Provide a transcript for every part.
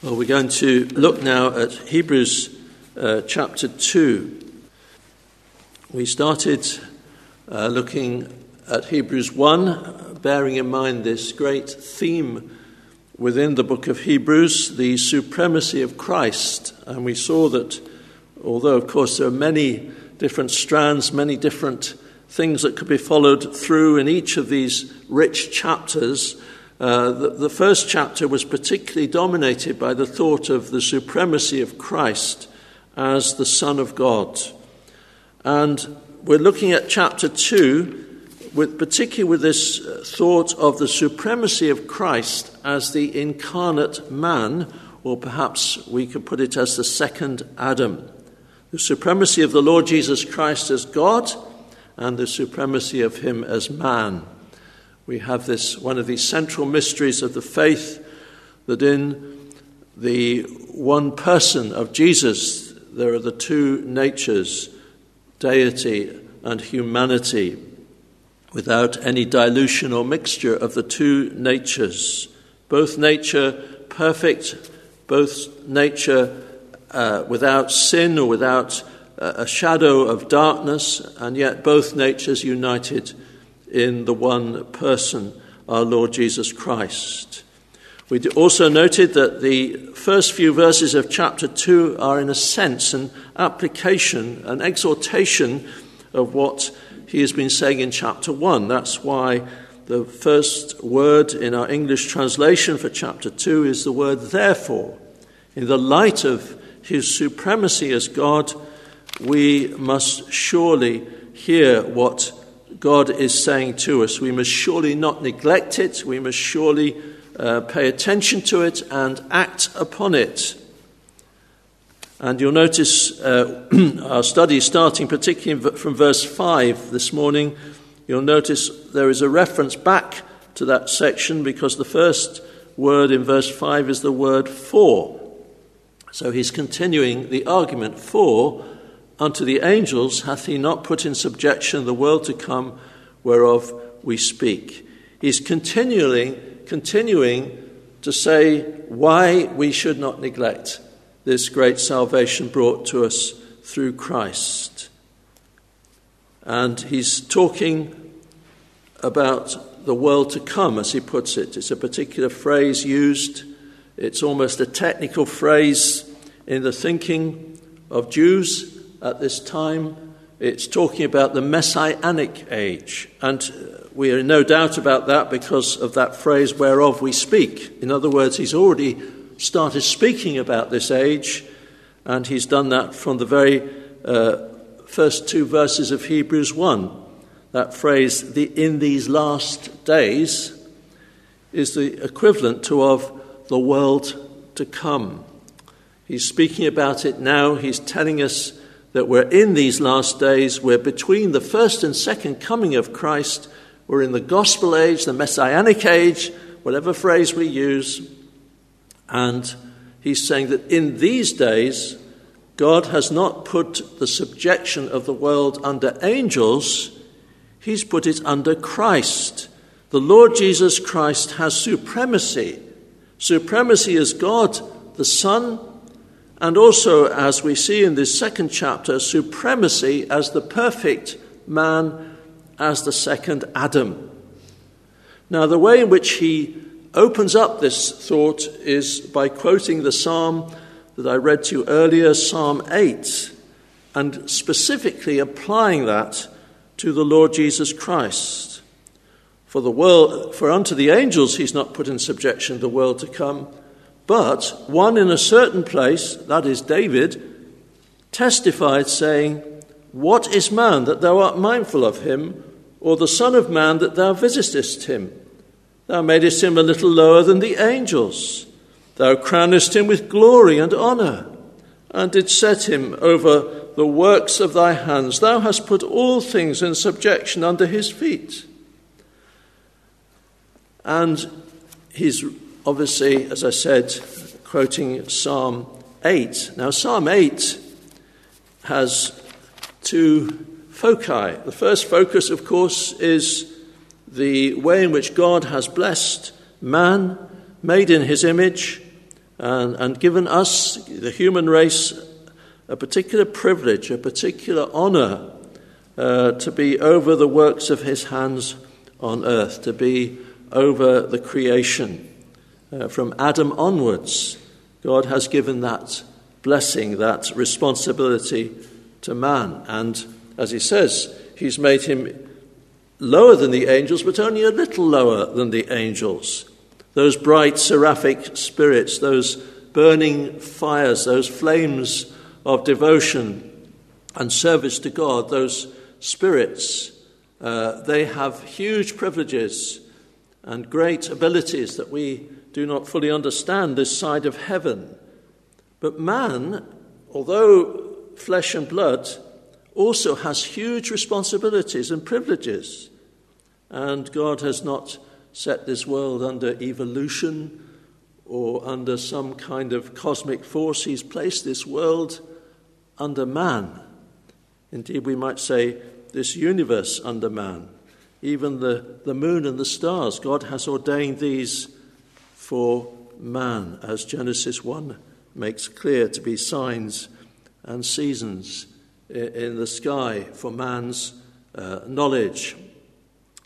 Well, we're going to look now at Hebrews uh, chapter 2. We started uh, looking at Hebrews 1, bearing in mind this great theme within the book of Hebrews, the supremacy of Christ. And we saw that, although, of course, there are many different strands, many different things that could be followed through in each of these rich chapters, uh, the, the first chapter was particularly dominated by the thought of the supremacy of Christ as the Son of God. And we're looking at chapter 2, with, particularly with this uh, thought of the supremacy of Christ as the incarnate man, or perhaps we could put it as the second Adam. The supremacy of the Lord Jesus Christ as God and the supremacy of him as man we have this one of these central mysteries of the faith that in the one person of Jesus there are the two natures, deity and humanity, without any dilution or mixture of the two natures. Both nature perfect, both nature uh, without sin or without a shadow of darkness, and yet both natures united in the one person, our Lord Jesus Christ. We also noted that the first few verses of chapter 2 are, in a sense, an application, an exhortation of what he has been saying in chapter 1. That's why the first word in our English translation for chapter 2 is the word therefore. In the light of his supremacy as God, we must surely hear what God is saying to us. We must surely not neglect it, we must surely uh, pay attention to it and act upon it. And you'll notice uh, our study starting particularly from verse 5 this morning. You'll notice there is a reference back to that section because the first word in verse 5 is the word for. So he's continuing the argument for Unto the angels hath he not put in subjection the world to come whereof we speak. He's continually continuing to say why we should not neglect this great salvation brought to us through Christ. And he's talking about the world to come, as he puts it. It's a particular phrase used, it's almost a technical phrase in the thinking of Jews at this time. It's talking about the messianic age. And we are in no doubt about that because of that phrase, whereof we speak. In other words, he's already started speaking about this age, and he's done that from the very uh, first two verses of Hebrews 1. That phrase, the, in these last days, is the equivalent to of the world to come. He's speaking about it now. He's telling us that we're in these last days, we're between the first and second coming of Christ, we're in the gospel age, the messianic age, whatever phrase we use. And he's saying that in these days, God has not put the subjection of the world under angels, he's put it under Christ. The Lord Jesus Christ has supremacy. Supremacy is God, the Son, and also, as we see in this second chapter, supremacy as the perfect man, as the second Adam. Now, the way in which he opens up this thought is by quoting the psalm that I read to you earlier, Psalm 8, and specifically applying that to the Lord Jesus Christ. For the world, for unto the angels he's not put in subjection the world to come, but one in a certain place, that is David, testified, saying, What is man that thou art mindful of him, or the Son of Man that thou visitest him? Thou madest him a little lower than the angels. Thou crownest him with glory and honour, and didst set him over the works of thy hands. Thou hast put all things in subjection under his feet. And he's obviously, as I said, quoting Psalm 8. Now, Psalm 8 has two foci. The first focus, of course, is the way in which God has blessed man, made in his image, and, and given us, the human race, a particular privilege, a particular honor uh, to be over the works of his hands on earth, to be over the creation. Uh, from Adam onwards, God has given that blessing, that responsibility to man. And as he says, he's made him lower than the angels, but only a little lower than the angels. Those bright seraphic spirits, those burning fires, those flames of devotion and service to God, those spirits, uh, they have huge privileges and great abilities that we do not fully understand this side of heaven. But man, although flesh and blood, also has huge responsibilities and privileges. And God has not set this world under evolution or under some kind of cosmic force. He's placed this world under man. Indeed, we might say this universe under man. Even the, the moon and the stars, God has ordained these for man, as Genesis 1 makes clear to be signs and seasons in the sky for man's uh, knowledge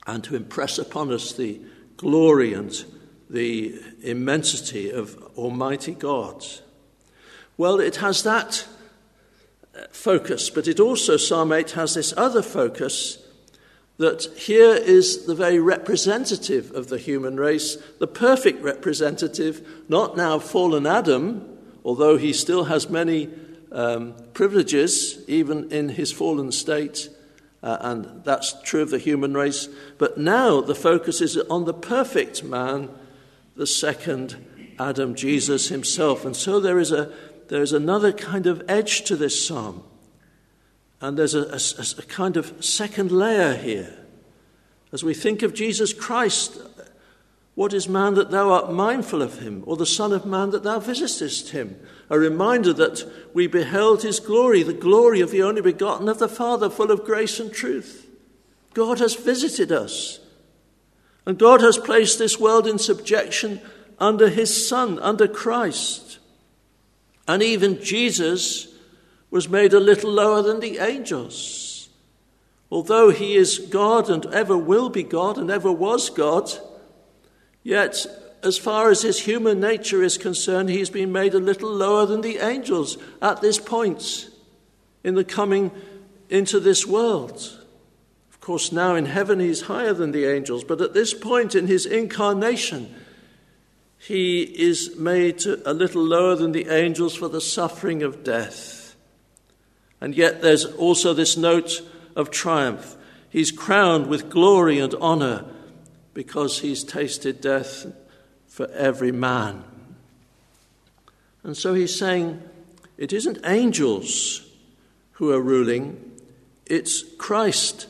and to impress upon us the glory and the immensity of Almighty God. Well, it has that uh, focus, but it also, Psalm 8 has this other focus that here is the very representative of the human race, the perfect representative, not now fallen Adam, although he still has many um, privileges, even in his fallen state, uh, and that's true of the human race. But now the focus is on the perfect man, the second Adam, Jesus himself. And so there is, a, there is another kind of edge to this psalm. And there's a, a, a kind of second layer here. As we think of Jesus Christ, what is man that thou art mindful of him, or the Son of Man that thou visitest him? A reminder that we beheld his glory, the glory of the only begotten of the Father, full of grace and truth. God has visited us. And God has placed this world in subjection under his Son, under Christ. And even Jesus was made a little lower than the angels. Although he is God and ever will be God and ever was God, Yet, as far as his human nature is concerned, he's been made a little lower than the angels at this point in the coming into this world. Of course, now in heaven he's higher than the angels, but at this point in his incarnation, he is made a little lower than the angels for the suffering of death. And yet there's also this note of triumph. He's crowned with glory and honor because he's tasted death for every man. And so he's saying it isn't angels who are ruling, it's Christ,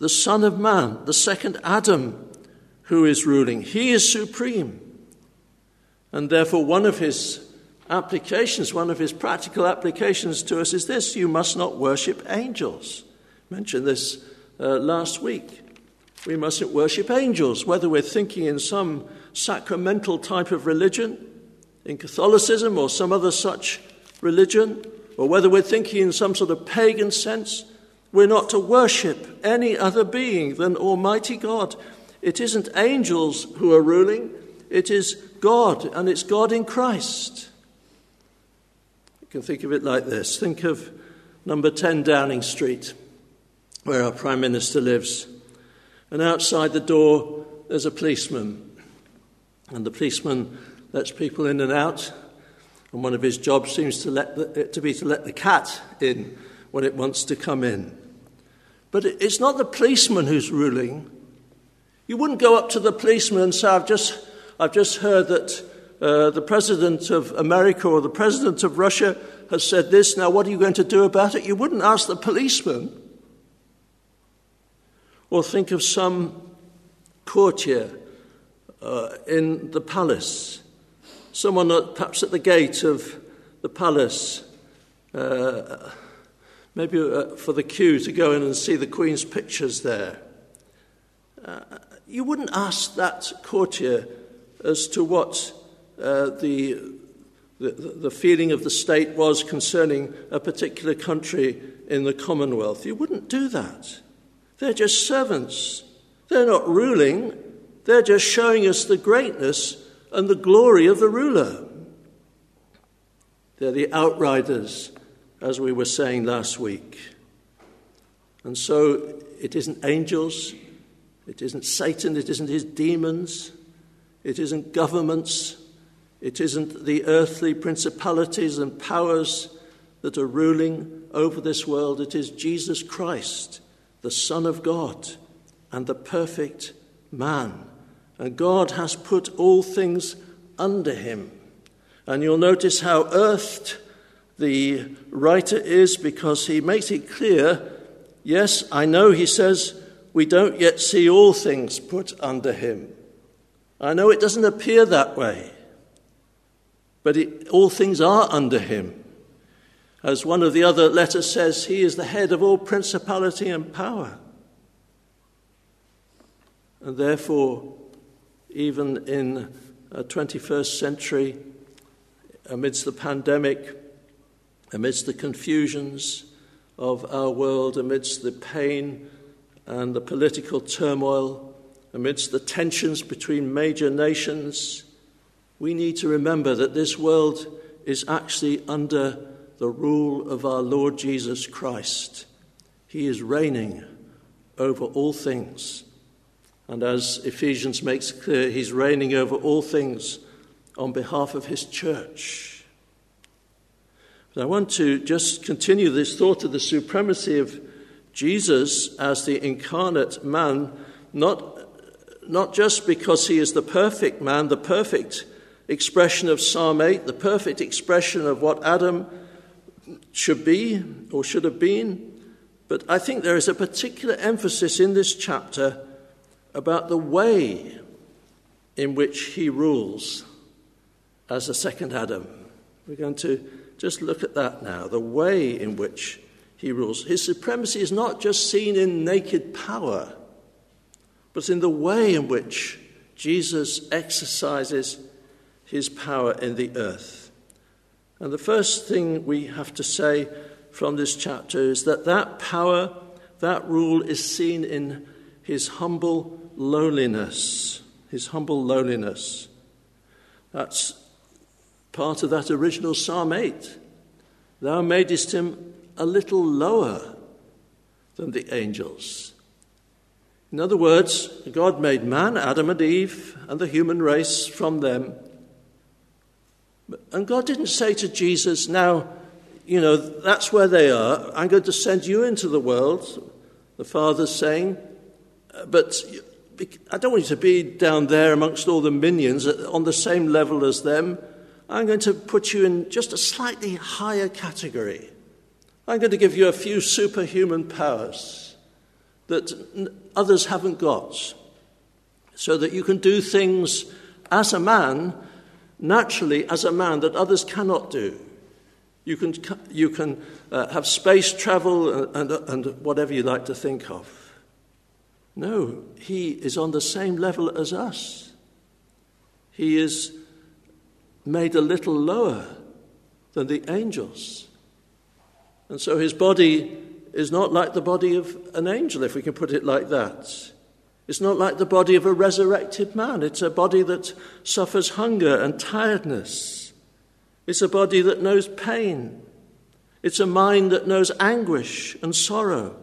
the Son of Man, the second Adam, who is ruling. He is supreme. And therefore, one of his applications, one of his practical applications to us is this you must not worship angels. I mentioned this uh, last week. We mustn't worship angels, whether we're thinking in some sacramental type of religion, in Catholicism or some other such religion, or whether we're thinking in some sort of pagan sense. We're not to worship any other being than Almighty God. It isn't angels who are ruling, it is God, and it's God in Christ. Can think of it like this think of number 10 Downing Street, where our Prime Minister lives. And outside the door, there's a policeman. And the policeman lets people in and out. And one of his jobs seems to, let the, to be to let the cat in when it wants to come in. But it's not the policeman who's ruling. You wouldn't go up to the policeman and say, I've just, I've just heard that uh, the president of America or the president of Russia has said this. Now, what are you going to do about it? You wouldn't ask the policeman. Or think of some courtier uh, in the palace, someone perhaps at the gate of the palace, uh, maybe uh, for the queue to go in and see the Queen's pictures there. Uh, you wouldn't ask that courtier as to what uh, the the, the feeling of the state was concerning a particular country in the Commonwealth. You wouldn't do that. They're just servants. They're not ruling, they're just showing us the greatness and the glory of the ruler. They're the outriders, as we were saying last week. And so it isn't angels, it isn't Satan, it isn't his demons, it isn't governments, it isn't the earthly principalities and powers that are ruling over this world. It is Jesus Christ, the Son of God and the perfect man. And God has put all things under him. And you'll notice how earthed the writer is because he makes it clear yes, I know, he says, we don't yet see all things put under him. I know it doesn't appear that way but it, all things are under him. As one of the other letters says, he is the head of all principality and power. And therefore, even in a 21st century, amidst the pandemic, amidst the confusions of our world, amidst the pain and the political turmoil, amidst the tensions between major nations, we need to remember that this world is actually under the rule of our Lord Jesus Christ. He is reigning over all things. And as Ephesians makes clear, he's reigning over all things on behalf of his church. But I want to just continue this thought of the supremacy of Jesus as the incarnate man, not, not just because he is the perfect man, the perfect expression of Psalm 8, the perfect expression of what Adam should be or should have been. But I think there is a particular emphasis in this chapter about the way in which he rules as a second Adam. We're going to just look at that now the way in which he rules. His supremacy is not just seen in naked power, but in the way in which Jesus exercises his power in the earth. And the first thing we have to say from this chapter is that that power, that rule is seen in his humble lowliness. His humble lowliness. That's part of that original Psalm 8. Thou madest him a little lower than the angels. In other words, God made man, Adam and Eve, and the human race from them. And God didn't say to Jesus, Now, you know, that's where they are. I'm going to send you into the world, the Father's saying, but I don't want you to be down there amongst all the minions on the same level as them. I'm going to put you in just a slightly higher category. I'm going to give you a few superhuman powers that others haven't got, so that you can do things as a man naturally as a man that others cannot do. You can, you can uh, have space travel and, and, and whatever you like to think of. No, he is on the same level as us. He is made a little lower than the angels. And so his body is not like the body of an angel, if we can put it like that. It's not like the body of a resurrected man. It's a body that suffers hunger and tiredness. It's a body that knows pain. It's a mind that knows anguish and sorrow.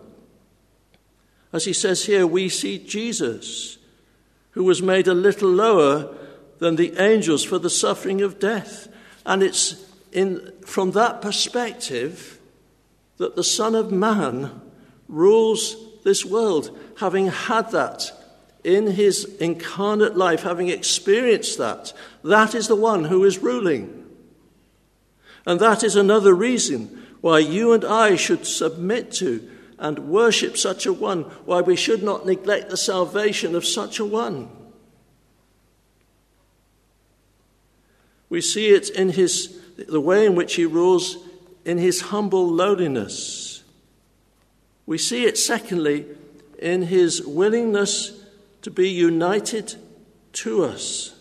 As he says here, we see Jesus, who was made a little lower than the angels for the suffering of death. And it's in, from that perspective that the Son of Man rules this world, having had that in his incarnate life, having experienced that, that is the one who is ruling. And that is another reason why you and I should submit to and worship such a one, why we should not neglect the salvation of such a one. We see it in his, the way in which he rules in his humble lowliness. We see it, secondly, in his willingness to be united to us.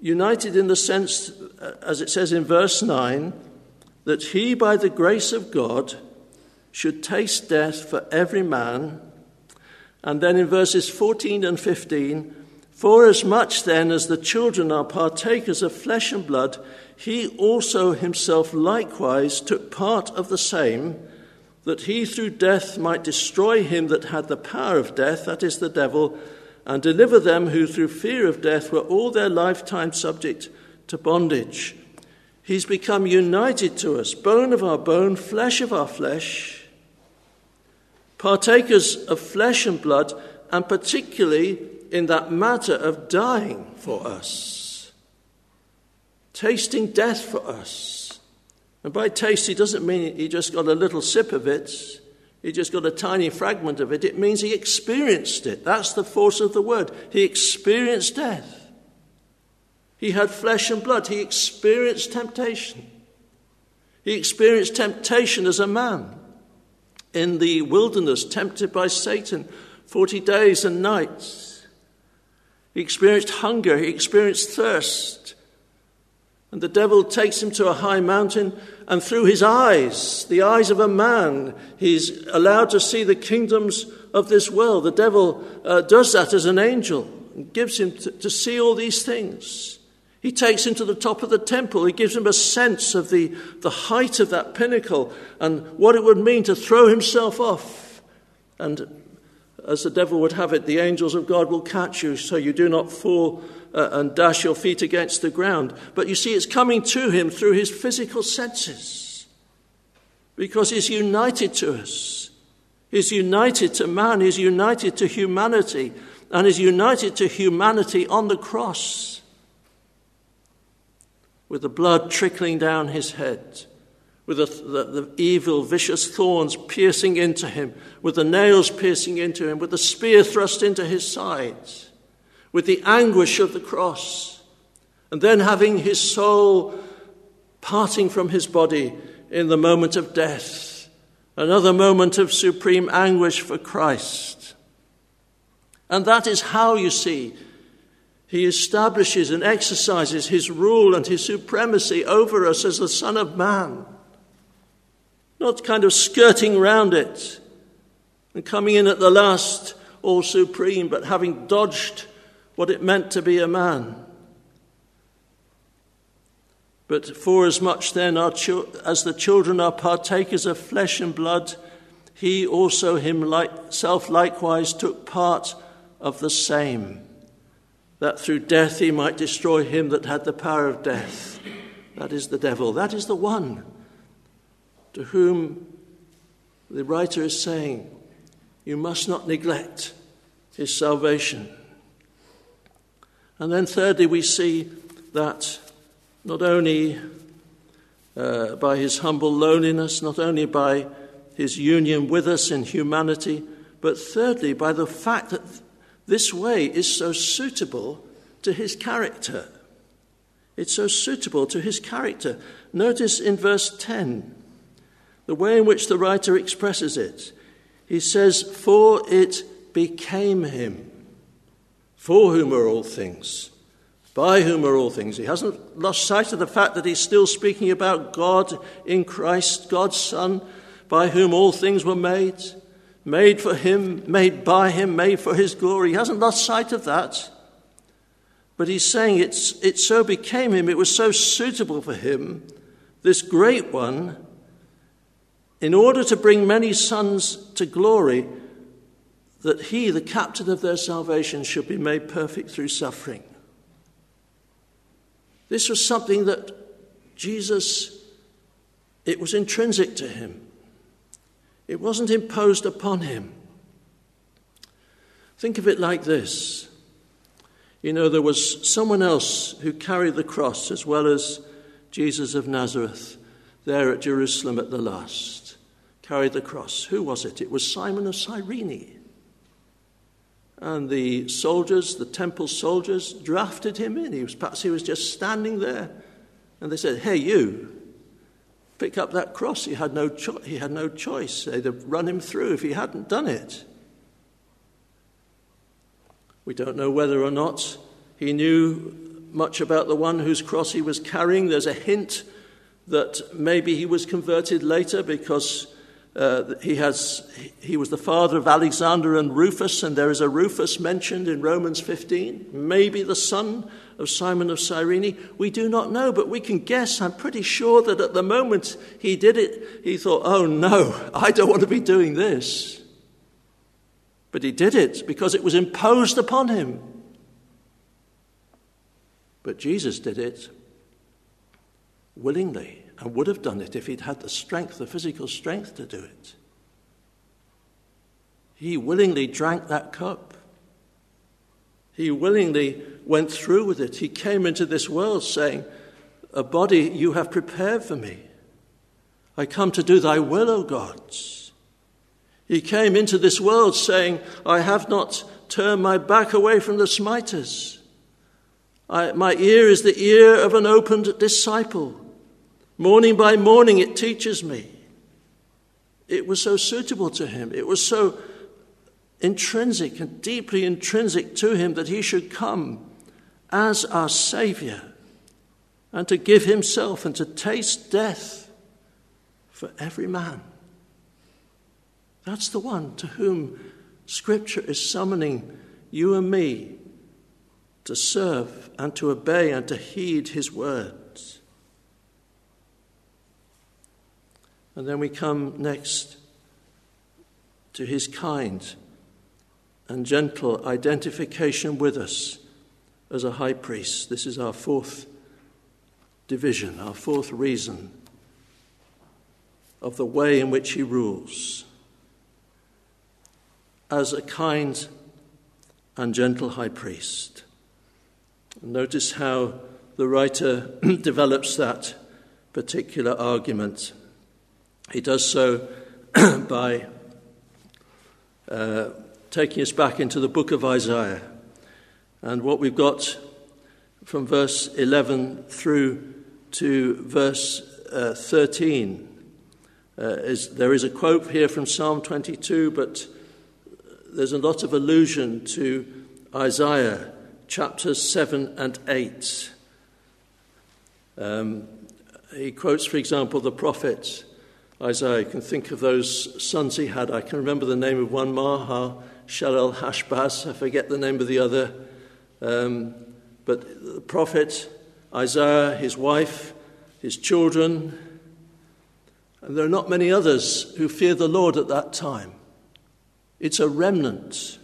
united in the sense, uh, as it says in verse 9, that he, by the grace of God, should taste death for every man. And then in verses 14 and 15, for as much then as the children are partakers of flesh and blood, he also himself likewise took part of the same, that he through death might destroy him that had the power of death, that is the devil, and deliver them who through fear of death were all their lifetime subject to bondage. He's become united to us, bone of our bone, flesh of our flesh, partakers of flesh and blood, and particularly in that matter of dying for us, tasting death for us. And by taste, he doesn't mean he just got a little sip of it, he just got a tiny fragment of it. It means he experienced it. That's the force of the word. He experienced death. He had flesh and blood. He experienced temptation. He experienced temptation as a man in the wilderness, tempted by Satan 40 days and nights. He experienced hunger, he experienced thirst. And the devil takes him to a high mountain, and through his eyes, the eyes of a man, he's allowed to see the kingdoms of this world. The devil uh, does that as an angel and gives him to, to see all these things. He takes him to the top of the temple. He gives him a sense of the, the height of that pinnacle and what it would mean to throw himself off and as the devil would have it, the angels of God will catch you so you do not fall uh, and dash your feet against the ground. But you see, it's coming to him through his physical senses because he's united to us. He's united to man, he's united to humanity, and he's united to humanity on the cross with the blood trickling down his head with the, the, the, evil, vicious thorns piercing into him, with the nails piercing into him, with the spear thrust into his sides, with the anguish of the cross, and then having his soul parting from his body in the moment of death, another moment of supreme anguish for Christ. And that is how you see he establishes and exercises his rule and his supremacy over us as the Son of Man not kind of skirting round it and coming in at the last all supreme, but having dodged what it meant to be a man. But for as much then as the children are partakers of flesh and blood, he also himself likewise took part of the same, that through death he might destroy him that had the power of death. That is the devil. That is the one to whom the writer is saying, You must not neglect his salvation. And then, thirdly, we see that not only uh, by his humble loneliness, not only by his union with us in humanity, but thirdly, by the fact that this way is so suitable to his character. It's so suitable to his character. Notice in verse 10 the way in which the writer expresses it. He says, For it became him, for whom are all things, by whom are all things. He hasn't lost sight of the fact that he's still speaking about God in Christ, God's Son, by whom all things were made, made for him, made by him, made for his glory. He hasn't lost sight of that. But he's saying it's, it so became him, it was so suitable for him, this great one in order to bring many sons to glory, that he, the captain of their salvation, should be made perfect through suffering. This was something that Jesus, it was intrinsic to him. It wasn't imposed upon him. Think of it like this. You know, there was someone else who carried the cross as well as Jesus of Nazareth there at Jerusalem at the last carried the cross. Who was it? It was Simon of Cyrene. And the soldiers, the temple soldiers, drafted him in. He was, perhaps he was just standing there. And they said, Hey, you, pick up that cross. He had no, cho- he had no choice. They'd have run him through if he hadn't done it. We don't know whether or not he knew much about the one whose cross he was carrying. There's a hint that maybe he was converted later because uh, he, has, he was the father of Alexander and Rufus, and there is a Rufus mentioned in Romans 15, maybe the son of Simon of Cyrene. We do not know, but we can guess. I'm pretty sure that at the moment he did it, he thought, oh no, I don't want to be doing this. But he did it because it was imposed upon him. But Jesus did it willingly and would have done it if he'd had the strength, the physical strength to do it. He willingly drank that cup. He willingly went through with it. He came into this world saying, A body you have prepared for me. I come to do thy will, O God. He came into this world saying, I have not turned my back away from the smiters. I, my ear is the ear of an opened disciple. Morning by morning, it teaches me. It was so suitable to him. It was so intrinsic and deeply intrinsic to him that he should come as our Savior and to give himself and to taste death for every man. That's the one to whom Scripture is summoning you and me to serve and to obey and to heed his word. And then we come next to his kind and gentle identification with us as a high priest. This is our fourth division, our fourth reason of the way in which he rules. As a kind and gentle high priest. Notice how the writer develops that particular argument. He does so by uh, taking us back into the book of Isaiah. And what we've got from verse 11 through to verse uh, 13 uh, is there is a quote here from Psalm 22, but there's a lot of allusion to Isaiah chapters 7 and 8. Um, he quotes, for example, the prophets Isaiah. You can think of those sons he had. I can remember the name of one, Maha, Shalal Hashbaz. I forget the name of the other. Um, but the prophet Isaiah, his wife, his children, and there are not many others who fear the Lord at that time. It's a remnant.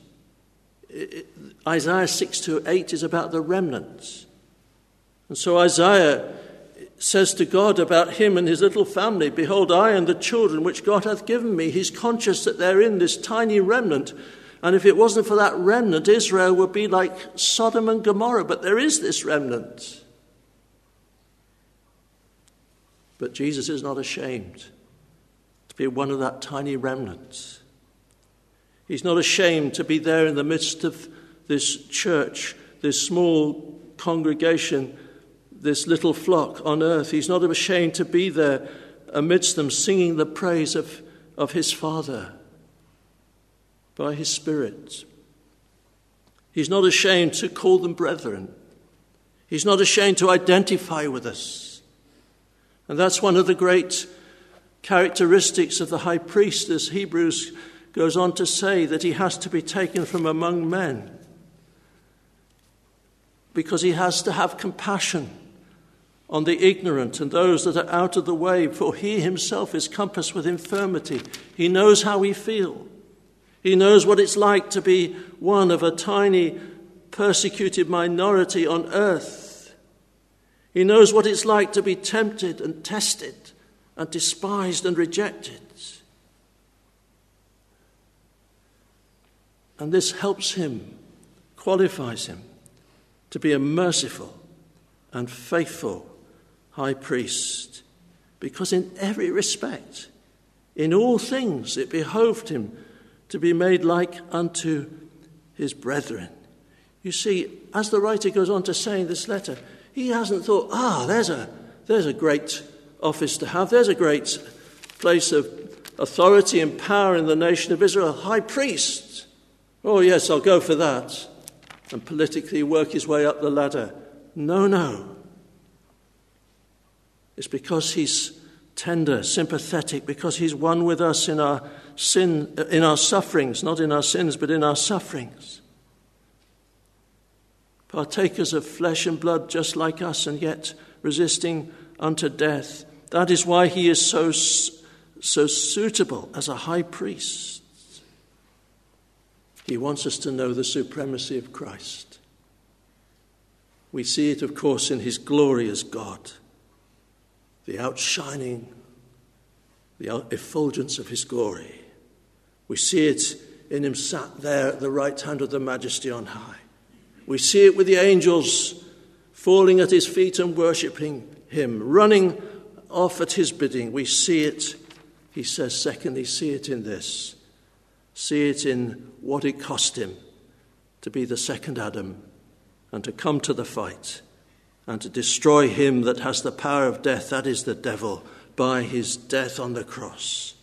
It, Isaiah 6 to 8 is about the remnants. And so Isaiah says to God about him and his little family, Behold, I and the children which God hath given me. He's conscious that they're in this tiny remnant. And if it wasn't for that remnant, Israel would be like Sodom and Gomorrah. But there is this remnant. But Jesus is not ashamed to be one of that tiny remnant. He's not ashamed to be there in the midst of this church, this small congregation this little flock on earth. He's not ashamed to be there amidst them, singing the praise of, of his Father by his Spirit. He's not ashamed to call them brethren. He's not ashamed to identify with us. And that's one of the great characteristics of the high priest, as Hebrews goes on to say, that he has to be taken from among men because he has to have compassion on the ignorant and those that are out of the way, for he himself is compassed with infirmity. He knows how we feel. He knows what it's like to be one of a tiny persecuted minority on earth. He knows what it's like to be tempted and tested and despised and rejected. And this helps him, qualifies him to be a merciful and faithful high priest, because in every respect, in all things, it behoved him to be made like unto his brethren. You see, as the writer goes on to say in this letter, he hasn't thought, ah, there's a, there's a great office to have, there's a great place of authority and power in the nation of Israel, high priest. Oh, yes, I'll go for that. And politically work his way up the ladder. No, no. It's because he's tender, sympathetic, because he's one with us in our sin, in our sufferings, not in our sins, but in our sufferings. Partakers of flesh and blood just like us, and yet resisting unto death. That is why he is so, so suitable as a high priest. He wants us to know the supremacy of Christ. We see it, of course, in his glory as God, the outshining, the effulgence of his glory. We see it in him sat there at the right hand of the majesty on high. We see it with the angels falling at his feet and worshipping him, running off at his bidding. We see it, he says, secondly, see it in this. See it in what it cost him to be the second Adam and to come to the fight and to destroy him that has the power of death, that is the devil, by his death on the cross.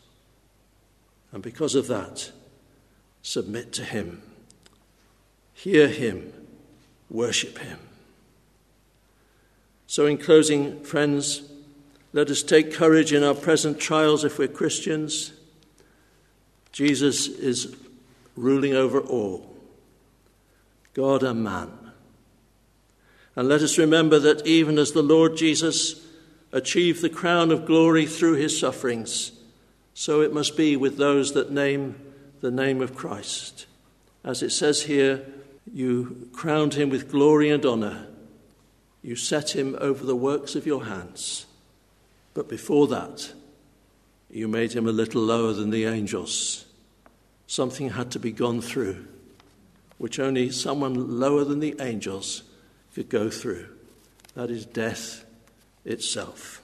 And because of that, submit to him, hear him, worship him. So, in closing, friends, let us take courage in our present trials if we're Christians. Jesus is ruling over all, God and man. And let us remember that even as the Lord Jesus achieved the crown of glory through his sufferings, so it must be with those that name the name of Christ. As it says here, you crowned him with glory and honor. You set him over the works of your hands. But before that, you made him a little lower than the angels. Something had to be gone through, which only someone lower than the angels could go through. That is death itself.